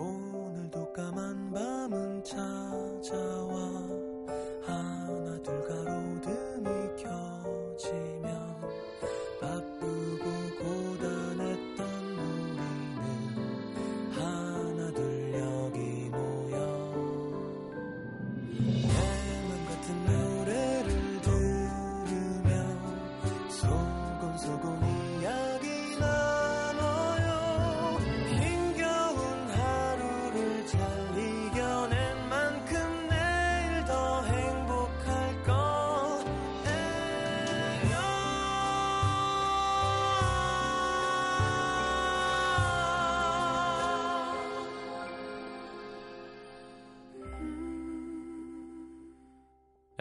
오늘도 까만 밤은 찾아와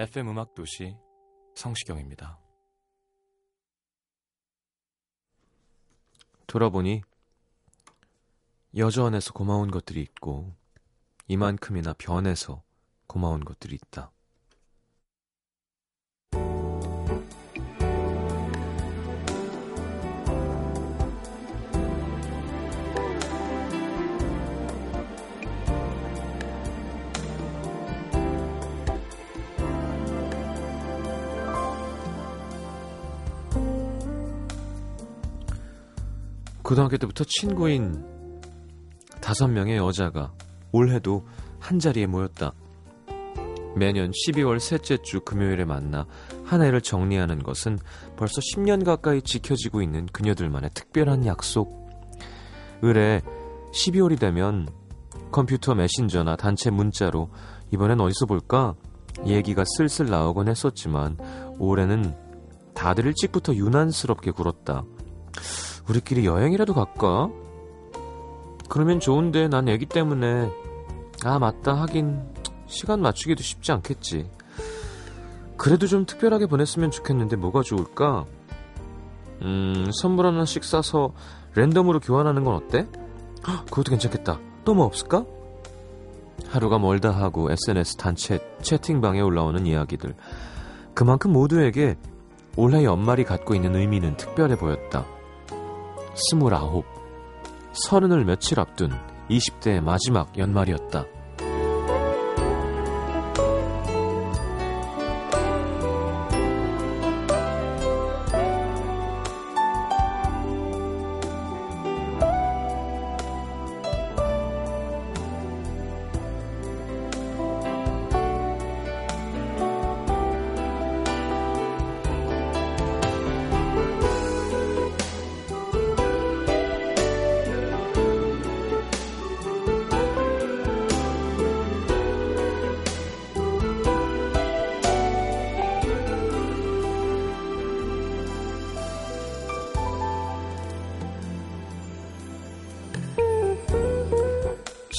FM 음악 도시 성시경입니다. 돌아보니 여전해서 고마운 것들이 있고 이만큼이나 변해서 고마운 것들이 있다. 고등학교 때부터 친구인 다섯 명의 여자가 올해도 한 자리에 모였다. 매년 12월 셋째 주 금요일에 만나 한 해를 정리하는 것은 벌써 10년 가까이 지켜지고 있는 그녀들만의 특별한 약속. 의뢰 12월이 되면 컴퓨터 메신저나 단체 문자로 이번엔 어디서 볼까? 얘기가 슬슬 나오곤 했었지만 올해는 다들 일찍부터 유난스럽게 굴었다. 우리끼리 여행이라도 갈까? 그러면 좋은데 난 애기 때문에 아 맞다 하긴 시간 맞추기도 쉽지 않겠지 그래도 좀 특별하게 보냈으면 좋겠는데 뭐가 좋을까? 음 선물 하나씩 싸서 랜덤으로 교환하는 건 어때? 헉, 그것도 괜찮겠다 또 뭐 없을까? 하루가 멀다 하고 SNS 단체 채팅방에 올라오는 이야기들 그만큼 모두에게 올해 연말이 갖고 있는 의미는 특별해 보였다 스물아홉, 서른을 며칠 앞둔 20대의 마지막 연말이었다.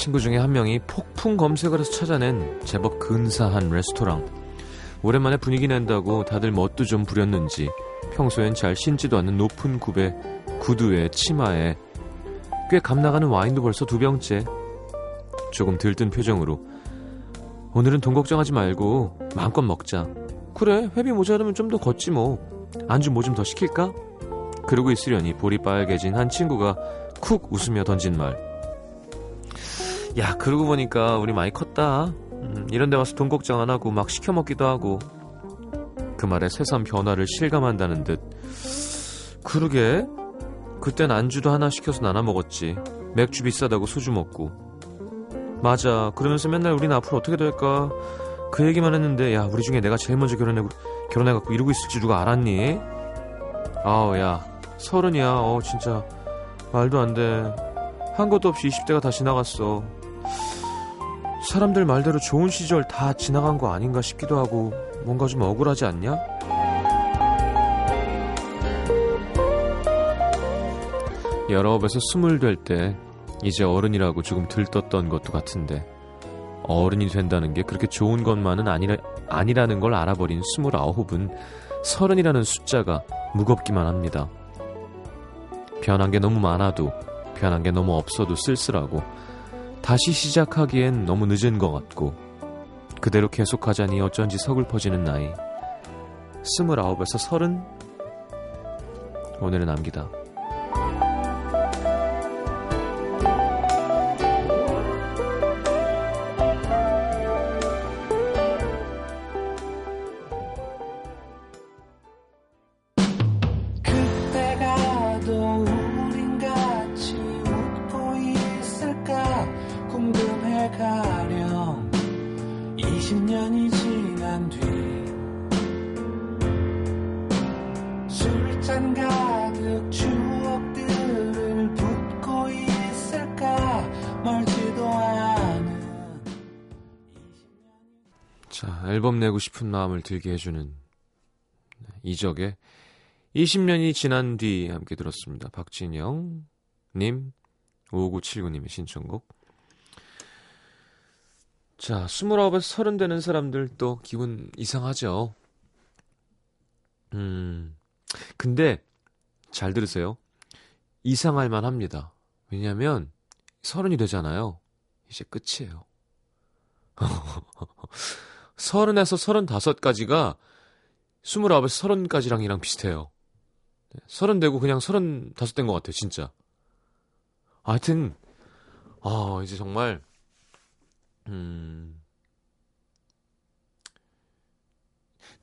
친구 중에 한 명이 폭풍 검색을 해서 찾아낸 제법 근사한 레스토랑. 오랜만에 분위기 낸다고 다들 멋도 좀 부렸는지 평소엔 잘 신지도 않는 높은 굽에 구두에 치마에 꽤 감나가는 와인도 벌써 두 병째. 조금 들뜬 표정으로 오늘은 돈 걱정하지 말고 마음껏 먹자. 그래 회비 모자르면 좀 더 걷지 뭐. 안주 뭐 좀 더 시킬까? 그러고 있으려니 볼이 빨개진 한 친구가 쿡 웃으며 던진 말. 야, 그러고 보니까 우리 많이 컸다. 음, 이런 데 와서 돈 걱정 안 하고 막 시켜 먹기도 하고. 그 말에 새삼 변화를 실감한다는 듯. 그러게. 그땐 안주도 하나 시켜서 나눠 먹었지. 맥주 비싸다고 소주 먹고. 맞아. 그러면서 맨날 우린 앞으로 어떻게 될까? 그 얘기만 했는데, 야, 우리 중에 내가 제일 먼저 결혼해, 결혼해갖고 이러고 있을지 누가 알았니? 아우, 야. 서른이야. 어, 진짜. 말도 안 돼. 한 것도 없이 20대가 다 지나갔어. 사람들 말대로 좋은 시절 다 지나간 거 아닌가 싶기도 하고 뭔가 좀 억울하지 않냐? 열아홉에서 스물 될 때 이제 어른이라고 조금 들떴던 것도 같은데 어른이 된다는 게 그렇게 좋은 것만은 아니라, 아니라는 걸 알아버린 스물아홉은 서른이라는 숫자가 무겁기만 합니다. 변한 게 너무 많아도 변한 게 너무 없어도 쓸쓸하고 다시 시작하기엔 너무 늦은 것 같고 그대로 계속하자니 어쩐지 서글퍼지는 나이. 스물아홉에서 서른? 오늘은 남기다 자, 앨범 내고 싶은 마음을 들게 해주는 이적의 20년이 지난 뒤 함께 들었습니다. 박진영 님, 5979님의 신청곡. 자, 29에서 30 되는 사람들 또 기분 이상하죠. 음, 근데 잘 들으세요. 이상할 만 합니다. 왜냐면 서른이 되잖아요. 이제 끝이에요. 서른에서 서른다섯까지가 스물아홉에서 서른까지랑이랑 비슷해요. 네, 서른 되고 그냥 서른다섯 된 것 같아요, 진짜. 하여튼, 아, 이제 정말, 음,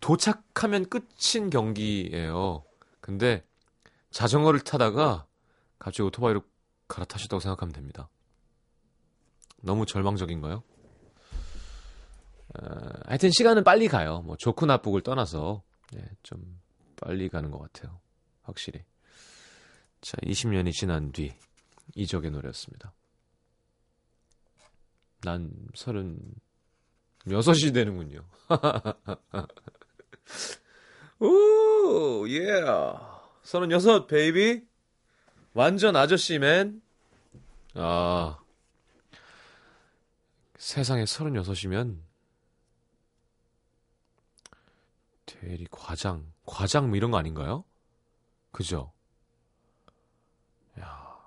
도착하면 끝인 경기예요. 근데 자전거를 타다가 갑자기 오토바이로 갈아타셨다고 생각하면 됩니다. 너무 절망적인가요? 어, 하여튼 시간은 빨리 가요. 뭐 좋고 나쁘고를 떠나서 네, 좀 빨리 가는 것 같아요. 확실히. 자, 20년이 지난 뒤 이적의 노래였습니다. 난 서른 여섯이 되는군요. 오, 예. 서른 여섯, 베이비. 완전 아저씨맨. 아. 세상에 서른 여섯이면 대리 과장, 과장 뭐 이런 거 아닌가요? 그죠? 야.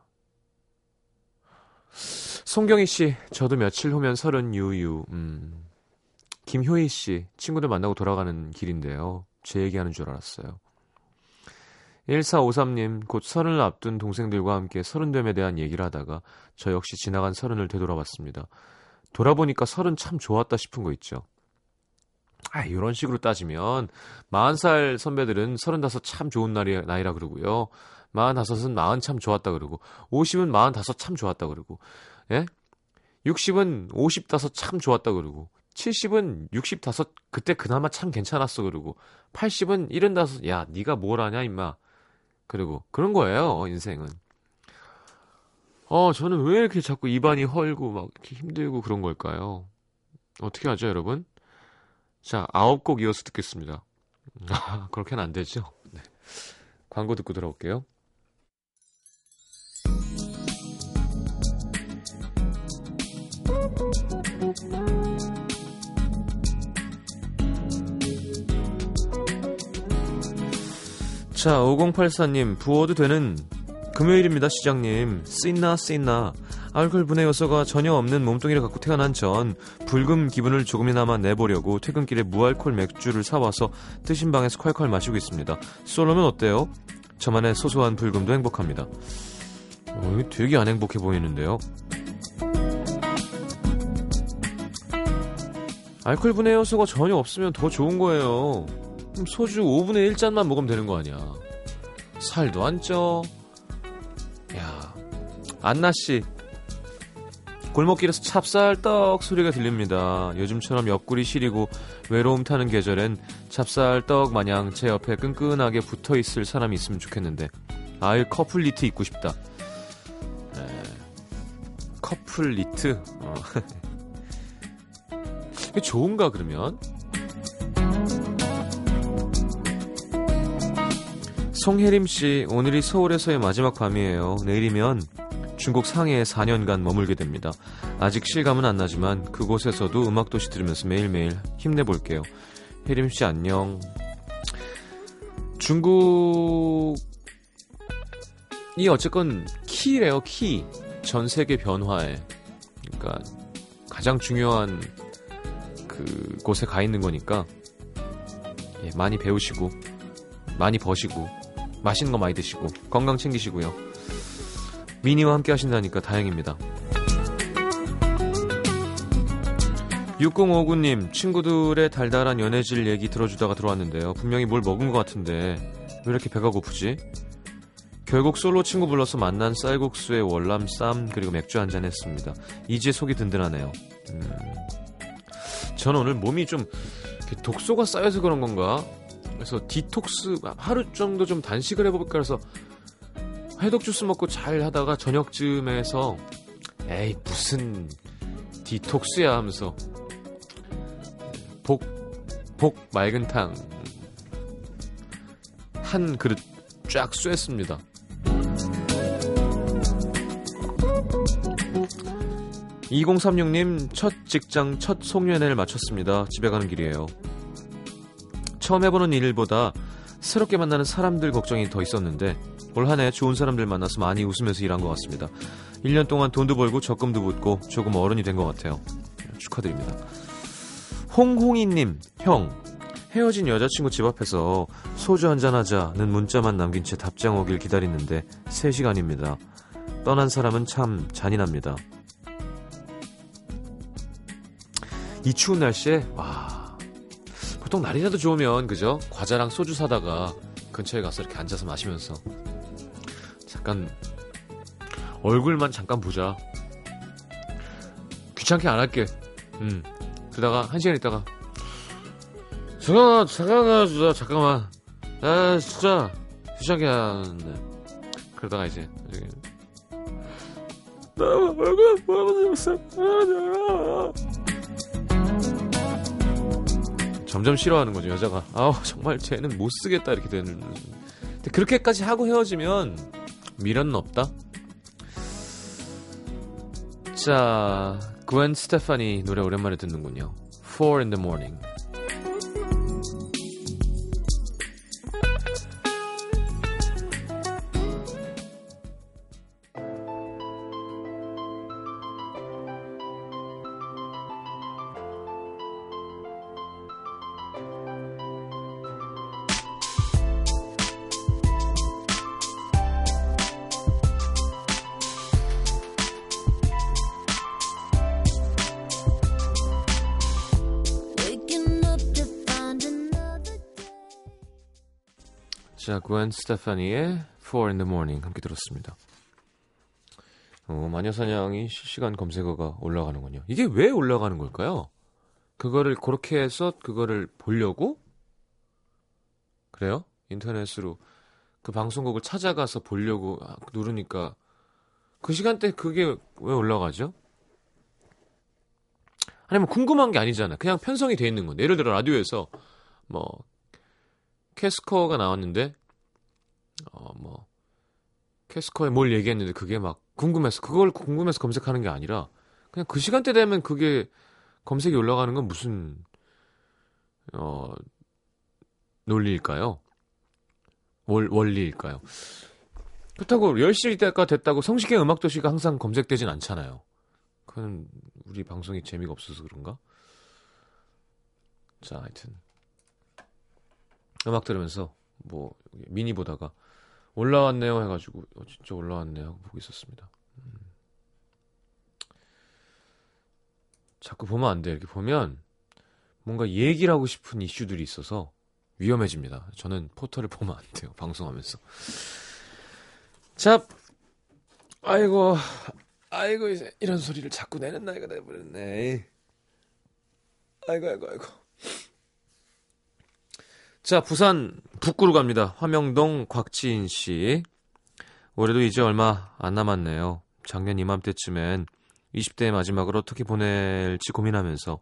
송경희 씨, 저도 며칠 후면 서른 유유. 음. 김효희 씨, 친구들 만나고 돌아가는 길인데요. 제 얘기하는 줄 알았어요. 1453님, 곧 서른을 앞둔 동생들과 함께 서른됨에 대한 얘기를 하다가 저 역시 지나간 서른을 되돌아봤습니다. 돌아보니까 서른 참 좋았다 싶은 거 있죠. 아, 이런 식으로 따지면 40살 선배들은 35 참 좋은 날이, 나이라 그러고요. 45은 40 참 좋았다 그러고 50은 45참 좋았다 그러고 예? 60은 55참 좋았다 그러고 70은 65 그때 그나마 참 괜찮았어 그러고 80은 75 야, 네가 뭘 하냐 임마. 그리고 그런 거예요, 인생은. 어, 저는 왜 이렇게 자꾸 입안이 헐고 막 이렇게 힘들고 그런 걸까요? 어떻게 하죠, 여러분? 자, 아홉 곡 이어서 듣겠습니다. 아, 그렇게는 안 되죠. 네. 광고 듣고 들어올게요. 자, 5084님, 부어도 되는 금요일입니다, 시장님. 쓰있나, 쓰있나. 알코올 분해 요소가 전혀 없는 몸뚱이를 갖고 태어난 전 불금 기분을 조금이나마 내보려고 퇴근길에 무알콜 맥주를 사와서 뜨신 방에서 콸콸 마시고 있습니다. 솔로면 어때요? 저만의 소소한 불금도 행복합니다. 어, 되게 안 행복해 보이는데요. 알코올 분해 요소가 전혀 없으면 더 좋은 거예요. 소주 5분의 1잔만 먹으면 되는 거 아니야. 살도 안 쪄. 야, 안나 씨. 골목길에서 찹쌀떡 소리가 들립니다. 요즘처럼 옆구리 시리고 외로움 타는 계절엔 찹쌀떡 마냥 제 옆에 끈끈하게 붙어 있을 사람이 있으면 좋겠는데. 아유, 커플 니트 입고 싶다. 에, 커플 니트? 어. 좋은가, 그러면? 송혜림 씨, 오늘이 서울에서의 마지막 밤이에요. 내일이면 중국 상해에 4년간 머물게 됩니다. 아직 실감은 안 나지만 그곳에서도 음악도시 들으면서 매일매일 힘내볼게요. 혜림 씨 안녕. 중국이 어쨌건 키래요, 키. 전 세계 변화에. 그러니까 가장 중요한 그 곳에 가 있는 거니까 예, 많이 배우시고 많이 버시고 맛있는 거 많이 드시고 건강 챙기시고요. 미니와 함께 하신다니까 다행입니다. 6059님, 친구들의 달달한 연애질 얘기 들어주다가 들어왔는데요. 분명히 뭘 먹은 것 같은데, 왜 이렇게 배가 고프지? 결국 솔로 친구 불러서 만난 쌀국수에 월남 쌈, 그리고 맥주 한 잔 했습니다. 이제 속이 든든하네요. 음, 저는 오늘 몸이 좀 독소가 쌓여서 그런 건가? 그래서 디톡스 하루 정도 좀 단식을 해볼까 해서 해독 주스 먹고 잘 하다가 저녁쯤에서 에이 무슨 디톡스야 하면서 복, 복 맑은탕 한 그릇 쫙 쏘했습니다. 2036님 첫 직장 첫 송년회를 마쳤습니다. 집에 가는 길이에요. 처음 해보는 일보다 새롭게 만나는 사람들 걱정이 더 있었는데 올 한 해 좋은 사람들 만나서 많이 웃으면서 일한 것 같습니다. 1년 동안 돈도 벌고 적금도 붙고 조금 어른이 된 것 같아요. 축하드립니다. 홍홍이님, 형, 헤어진 여자친구 집 앞에서 소주 한잔 하자는 문자만 남긴 채 답장 오길 기다리는데 3시간입니다. 떠난 사람은 참 잔인합니다. 이 추운 날씨에, 와. 보통 날이라도 좋으면, 그죠? 과자랑 소주 사다가 근처에 가서 이렇게 앉아서 마시면서 잠깐 얼굴만 잠깐 보자. 귀찮게 안 할게. 음. 그러다가 한 시간 있다가 잠깐만 잠깐만 잠깐만 아 진짜 귀찮게 하는데 그러다가 이제 나 얼굴 보여주세요 점점 싫어하는 거죠 여자가. 아우 정말 쟤는 못 쓰겠다 이렇게 되는 근데 그렇게까지 하고 헤어지면 미련은 없다? 자 그웬 스테파니 노래 오랜만에 듣는군요. 4 in the morning 스테파니의 4 in the morning 함께 들었습니다. 어, 마녀사냥이 실시간 검색어가 올라가는군요. 이게 왜 올라가는 걸까요? 그거를 그렇게 해서 그거를 보려고? 그래요? 인터넷으로 그 방송국을 찾아가서 보려고 아, 누르니까 그 시간대 그게 왜 올라가죠? 아니면 궁금한 게 아니잖아. 그냥 편성이 돼 있는 건데. 예를 들어 라디오에서 뭐 캐스커가 나왔는데 어 뭐 캐스커에 뭘 얘기했는데 그게 막 궁금해서 그걸 궁금해서 검색하는 게 아니라 그냥 그 시간대 되면 그게 검색이 올라가는 건 무슨 어 논리일까요? 월, 원리일까요? 그렇다고 10시 때가 됐다고 성시경 음악도시가 항상 검색되진 않잖아요. 그건 우리 방송이 재미가 없어서 그런가? 자, 하여튼 음악 들으면서 뭐 미니 보다가 올라왔네요 해가지고 어, 진짜 올라왔네요 하고 보고 있었습니다. 음. 자꾸 보면 안 돼. 이렇게 보면 뭔가 얘기를 하고 싶은 이슈들이 있어서 위험해집니다. 저는 포털을 보면 안 돼요. 방송하면서. 자, 아이고, 아이고 이제 이런 소리를 자꾸 내는 나이가 돼버렸네. 아이고 아이고 아이고. 자, 부산 북구로 갑니다. 화명동 곽지인 씨. 올해도 이제 얼마 안 남았네요. 작년 이맘때쯤엔 20대 마지막으로 어떻게 보낼지 고민하면서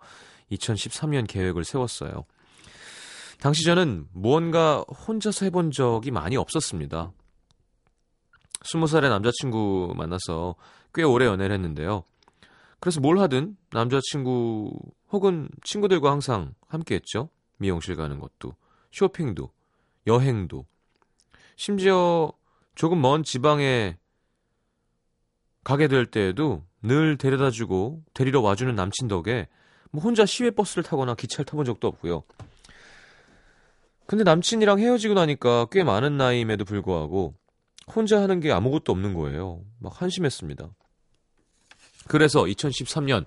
2013년 계획을 세웠어요. 당시 저는 무언가 혼자서 해본 적이 많이 없었습니다. 20살의 남자친구 만나서 꽤 오래 연애를 했는데요. 그래서 뭘 하든 남자친구 혹은 친구들과 항상 함께 했죠. 미용실 가는 것도, 쇼핑도, 여행도. 심지어 조금 먼 지방에 가게 될 때에도 늘 데려다 주고 데리러 와주는 남친 덕에 뭐 혼자 시외 버스를 타거나 기차를 타본 적도 없고요. 근데 남친이랑 헤어지고 나니까 꽤 많은 나이임에도 불구하고 혼자 하는 게 아무것도 없는 거예요. 막 한심했습니다. 그래서 2013년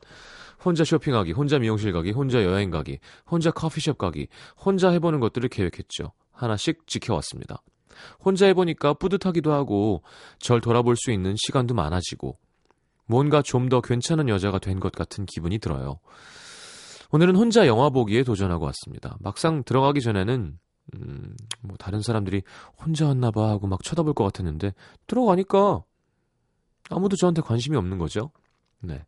혼자 쇼핑하기, 혼자 미용실 가기, 혼자 여행 가기, 혼자 커피숍 가기, 혼자 해보는 것들을 계획했죠. 하나씩 지켜왔습니다. 혼자 해보니까 뿌듯하기도 하고 절 돌아볼 수 있는 시간도 많아지고 뭔가 좀 더 괜찮은 여자가 된 것 같은 기분이 들어요. 오늘은 혼자 영화 보기에 도전하고 왔습니다. 막상 들어가기 전에는 음, 뭐 다른 사람들이 혼자 왔나 봐 하고 막 쳐다볼 것 같았는데 들어가니까 아무도 저한테 관심이 없는 거죠. 네.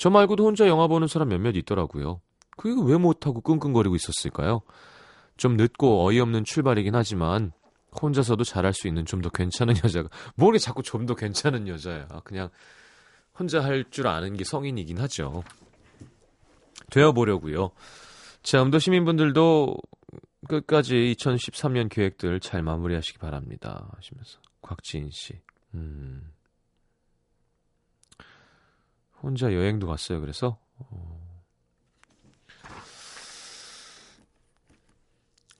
저 말고도 혼자 영화 보는 사람 몇몇 있더라고요. 그게 왜 못하고 끙끙거리고 있었을까요? 좀 늦고 어이없는 출발이긴 하지만 혼자서도 잘할 수 있는 좀 더 괜찮은 여자가 뭐 이렇게 자꾸 좀 더 괜찮은 여자야. 그냥 혼자 할 줄 아는 게 성인이긴 하죠. 되어 보려고요. 자, 음도 시민분들도 끝까지 2013년 계획들 잘 마무리하시기 바랍니다. 하시면서 곽지인 씨. 음. 혼자 여행도 갔어요. 그래서 어.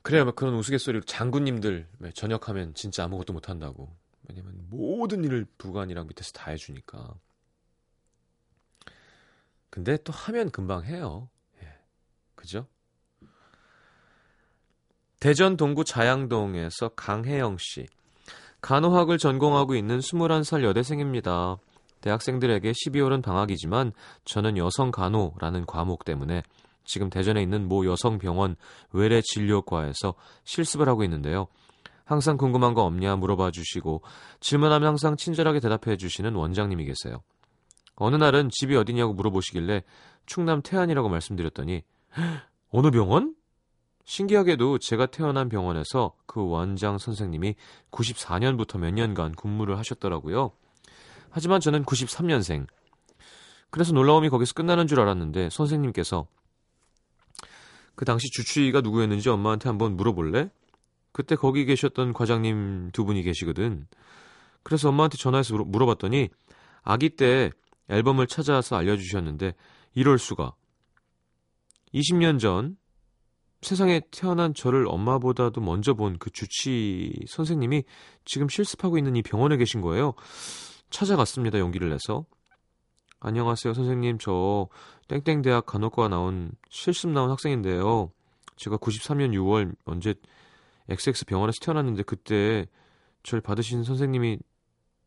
그래야 막 그런 우스갯소리로 장군님들 왜 전역하면 진짜 아무것도 못 한다고. 왜냐면 모든 일을 부관이랑 밑에서 다 해주니까. 근데 또 하면 금방 해요. 예. 그죠? 대전 동구 자양동에서 강혜영 씨. 간호학을 전공하고 있는 21살 여대생입니다. 대학생들에게 12월은 방학이지만 저는 여성 간호라는 과목 때문에 지금 대전에 있는 모 여성 병원 외래 진료과에서 실습을 하고 있는데요. 항상 궁금한 거 없냐 물어봐 주시고 질문하면 항상 친절하게 대답해 주시는 원장님이 계세요. 어느 날은 집이 어디냐고 물어보시길래 충남 태안이라고 말씀드렸더니 어느 병원? 신기하게도 제가 태어난 병원에서 그 원장 선생님이 94년부터 몇 년간 근무를 하셨더라고요. 하지만 저는 93년생. 그래서 놀라움이 거기서 끝나는 줄 알았는데 선생님께서 그 당시 주치의가 누구였는지 엄마한테 한번 물어볼래? 그때 거기 계셨던 과장님 두 분이 계시거든. 그래서 엄마한테 전화해서 물어- 물어봤더니 아기 때 앨범을 찾아서 알려주셨는데 이럴 수가. 20년 전 세상에 태어난 저를 엄마보다도 먼저 본 그 주치 선생님이 지금 실습하고 있는 이 병원에 계신 거예요. 찾아갔습니다. 용기를 내서. 안녕하세요, 선생님. 저 땡땡 대학 간호과 나온 실습 나온 학생인데요. 제가 93년 6월 언제 XX 병원에서 태어났는데 그때 저를 받으신 선생님이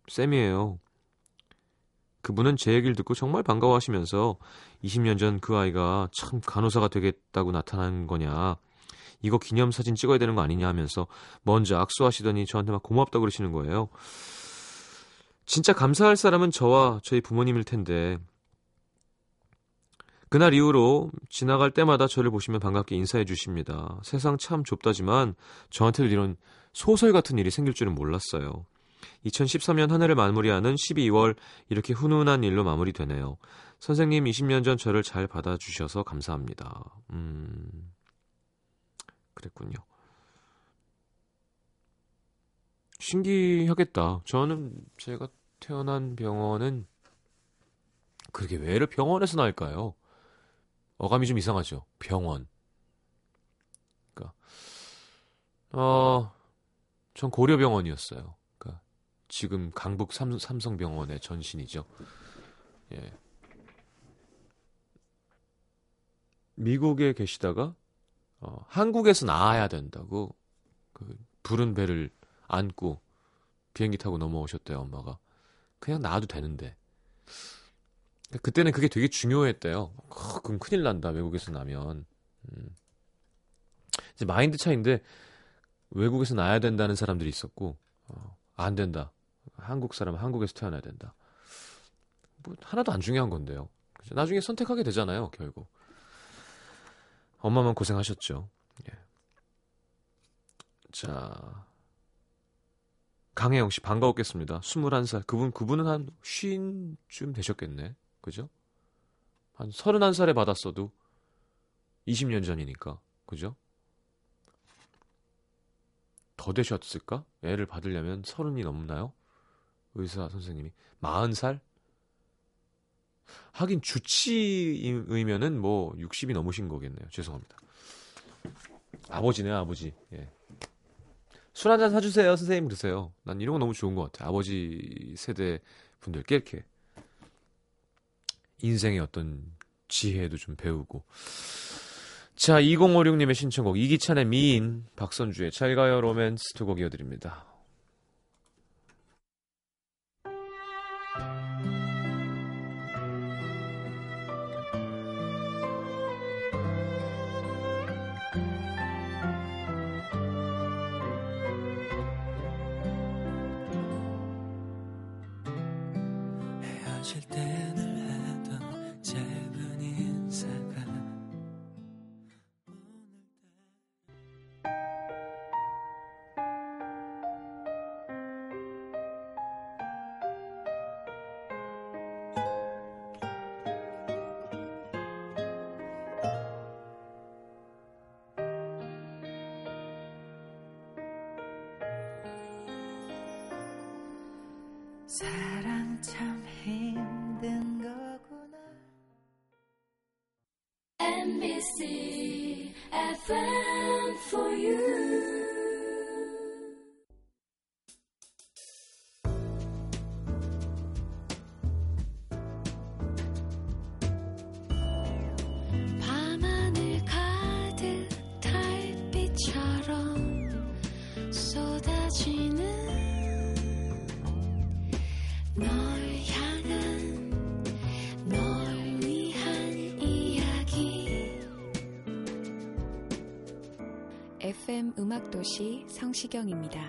쌤이에요. 그분은 제 얘기를 듣고 정말 반가워하시면서 20년 전 그 아이가 참 간호사가 되겠다고 나타난 거냐. 이거 기념사진 찍어야 되는 거 아니냐 하면서 먼저 악수하시더니 저한테 막 고맙다고 그러시는 거예요. 진짜 감사할 사람은 저와 저희 부모님일 텐데 그날 이후로 지나갈 때마다 저를 보시면 반갑게 인사해 주십니다. 세상 참 좁다지만 저한테도 이런 소설 같은 일이 생길 줄은 몰랐어요. 2013년 한 해를 마무리하는 12월 이렇게 훈훈한 일로 마무리되네요. 선생님 20년 전 저를 잘 받아주셔서 감사합니다. 음, 그랬군요. 신기하겠다. 저는 제가 태어난 병원은 그게 왜 병원에서 나을까요? 어감이 좀 이상하죠. 병원. 그러니까 어, 전 고려병원이었어요. 그러니까 지금 강북 삼, 삼성병원의 전신이죠. 예. 미국에 계시다가 어, 한국에서 나와야 된다고 그 부른 배를 안고 비행기 타고 넘어오셨대요 엄마가. 그냥 나와도 되는데. 그때는 그게 되게 중요했대요. 어, 그럼 큰일 난다 외국에서 나면. 음. 이제 마인드 차인데 외국에서 나야 된다는 사람들이 있었고 어, 안 된다. 한국 사람 은 한국에서 태어나야 된다. 뭐 하나도 안 중요한 건데요. 그죠? 나중에 선택하게 되잖아요 결국. 엄마만 고생하셨죠. 예. 자 강혜영 씨 반가웠겠습니다. 21살. 그분 그분은 한 쉰쯤 되셨겠네. 그죠? 한 31살에 받았어도 20년 전이니까. 그죠? 더 되셨을까? 애를 받으려면 서른이 넘나요? 의사 선생님이 40살? 하긴 주치의면은 뭐 60이 넘으신 거겠네요. 죄송합니다. 아버지네요, 아버지. 예. 술 한잔 사주세요, 선생님. 그러세요. 난 이런 거 너무 좋은 것 같아요. 아버지 세대 분들께 이렇게 인생의 어떤 지혜도 좀 배우고. 자, 2056님의 신청곡 이기찬의 미인, 박선주의 잘 가요 로맨스 두 곡 이어드립니다. 사랑 참 힘 음악도시 성시경입니다.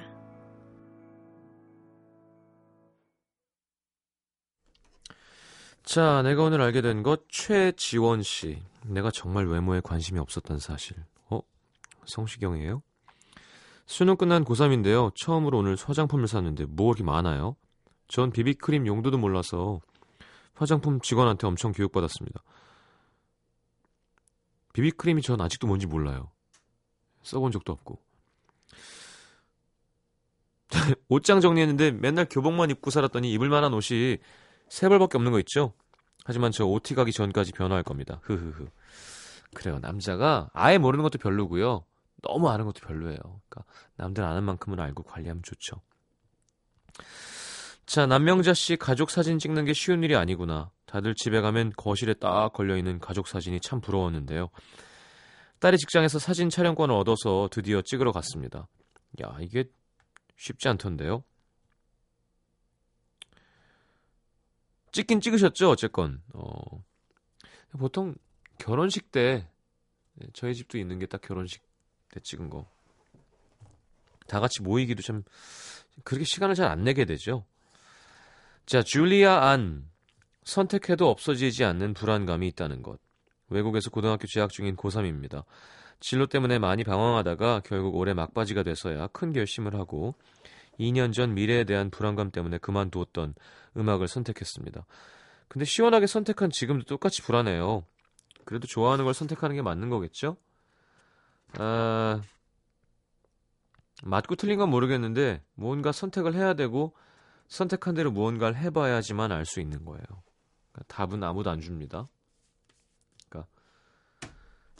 자, 내가 오늘 알게 된 것 최지원 씨. 내가 정말 외모에 관심이 없었던 사실. 어? 성시경이에요? 수능 끝난 고3인데요. 처음으로 오늘 화장품을 샀는데 뭐 이렇게 많아요? 전 비비크림 용도도 몰라서 화장품 직원한테 엄청 교육받았습니다. 비비크림이 전 아직도 뭔지 몰라요. 써본 적도 없고. 옷장 정리했는데 맨날 교복만 입고 살았더니 입을 만한 옷이 세 벌밖에 없는 거 있죠? 하지만 저 OT 가기 전까지 변화할 겁니다. 흐흐흐. 그래요. 남자가 아예 모르는 것도 별로고요. 너무 아는 것도 별로예요. 그러니까 남들 아는 만큼은 알고 관리하면 좋죠. 자, 남명자 씨 가족 사진 찍는 게 쉬운 일이 아니구나. 다들 집에 가면 거실에 딱 걸려 있는 가족 사진이 참 부러웠는데요. 딸이 직장에서 사진 촬영권을 얻어서 드디어 찍으러 갔습니다. 야, 이게 쉽지 않던데요. 찍긴 찍으셨죠, 어쨌건. 어, 보통 결혼식 때 네, 저희 집도 있는 게 딱 결혼식 때 찍은 거. 다 같이 모이기도 참 그렇게 시간을 잘 안 내게 되죠. 자, 줄리아 안 선택해도 없어지지 않는 불안감이 있다는 것. 외국에서 고등학교 재학 중인 고3입니다. 진로 때문에 많이 방황하다가 결국 올해 막바지가 돼서야 큰 결심을 하고 2년 전 미래에 대한 불안감 때문에 그만두었던 음악을 선택했습니다. 근데 시원하게 선택한 지금도 똑같이 불안해요. 그래도 좋아하는 걸 선택하는 게 맞는 거겠죠? 아, 맞고 틀린 건 모르겠는데 뭔가 선택을 해야 되고 선택한 대로 무언가를 해봐야지만 알 수 있는 거예요. 그러니까 답은 아무도 안 줍니다.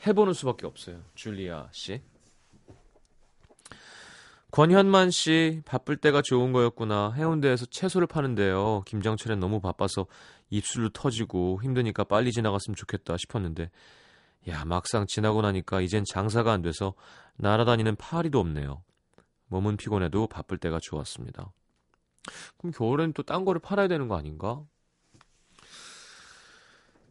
해보는 수밖에 없어요. 줄리아 씨. 권현만 씨 바쁠 때가 좋은 거였구나. 해운대에서 채소를 파는데요. 김장철엔 너무 바빠서 입술로 터지고 힘드니까 빨리 지나갔으면 좋겠다 싶었는데 야 막상 지나고 나니까 이젠 장사가 안 돼서 날아다니는 파리도 없네요. 몸은 피곤해도 바쁠 때가 좋았습니다. 그럼 겨울엔 또 딴 거를 팔아야 되는 거 아닌가?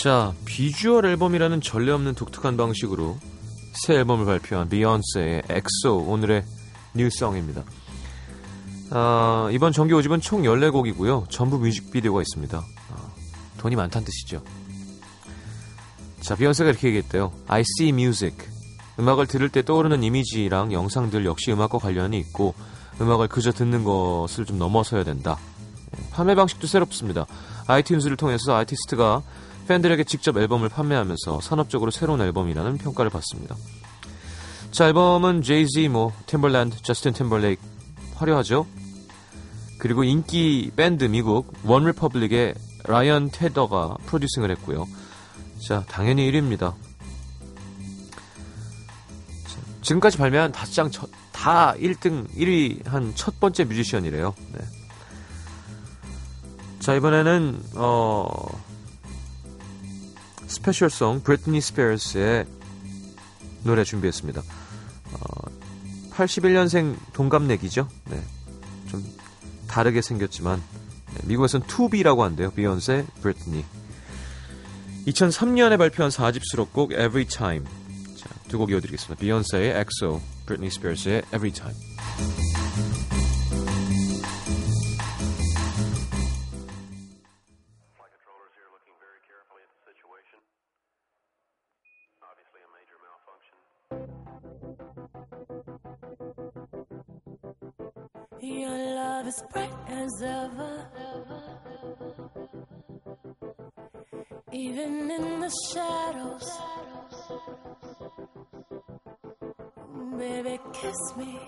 자, 비주얼 앨범이라는 전례 없는 독특한 방식으로 새 앨범을 발표한 비욘세의 XO 오늘의 new song입니다. 아, 이번 정규 5집은 총 14곡이고요. 전부 뮤직비디오가 있습니다. 아, 돈이 많다는 뜻이죠. 자, 비욘세가 이렇게 얘기했대요. I see music. 음악을 들을 때 떠오르는 이미지랑 영상들 역시 음악과 관련이 있고 음악을 그저 듣는 것을 좀 넘어서야 된다. 예, 판매 방식도 새롭습니다. 아이튠즈를 통해서 아티스트가 팬들에게 직접 앨범을 판매하면서 산업적으로 새로운 앨범이라는 평가를 받습니다. 자, 앨범은 제이지, 뭐, 팀벌랜드, 저스틴 팀버레이크 화려하죠? 그리고 인기 밴드 미국 원 리퍼블릭의 라이언 테더가 프로듀싱을 했고요. 자, 당연히 1위입니다. 자, 지금까지 발매한 다섯 장다 1등, 1위 한 첫 번째 뮤지션이래요. 네. 자, 이번에는 어 special song 브리트니 스피어스의 노래 준비했습니다. 어, 81년생 동갑내기죠. 네. 좀 다르게 생겼지만 네, 미국에선 투비라고 한대요. 비욘세, 브리트니. 2003년에 발표한 4집 수록곡 Everytime. 자, 두곡 이어드리겠습니다. 비욘세의 XO, 브리트니 스피어스의 Everytime. Your love is bright as ever. Even in the shadows. Baby, kiss me.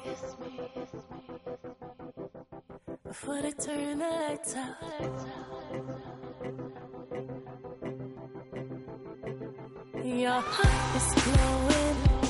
Before they turn the lights out. Your heart is glowing.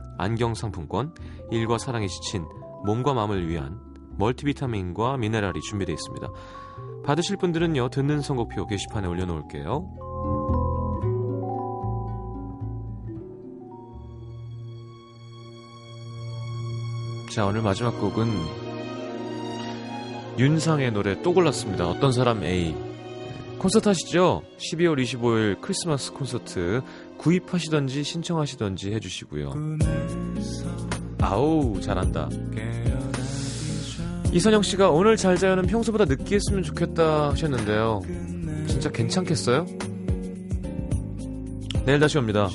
안경 상품권, 일과 사랑에 지친 몸과 마음을 위한 멀티비타민과 미네랄이 준비되어 있습니다. 받으실 분들은요, 듣는 선곡표 게시판에 올려놓을게요. 자, 오늘 마지막 곡은 윤상의 노래 또 골랐습니다. 어떤 사람 A. 콘서트 하시죠? 12월 25일 크리스마스 콘서트 구입하시던지 신청하시던지 해주시고요. 아우 잘한다. 이선영 씨가 오늘 잘 자요는 평소보다 늦게 했으면 좋겠다 하셨는데요. 진짜 괜찮겠어요? 내일 다시 옵니다.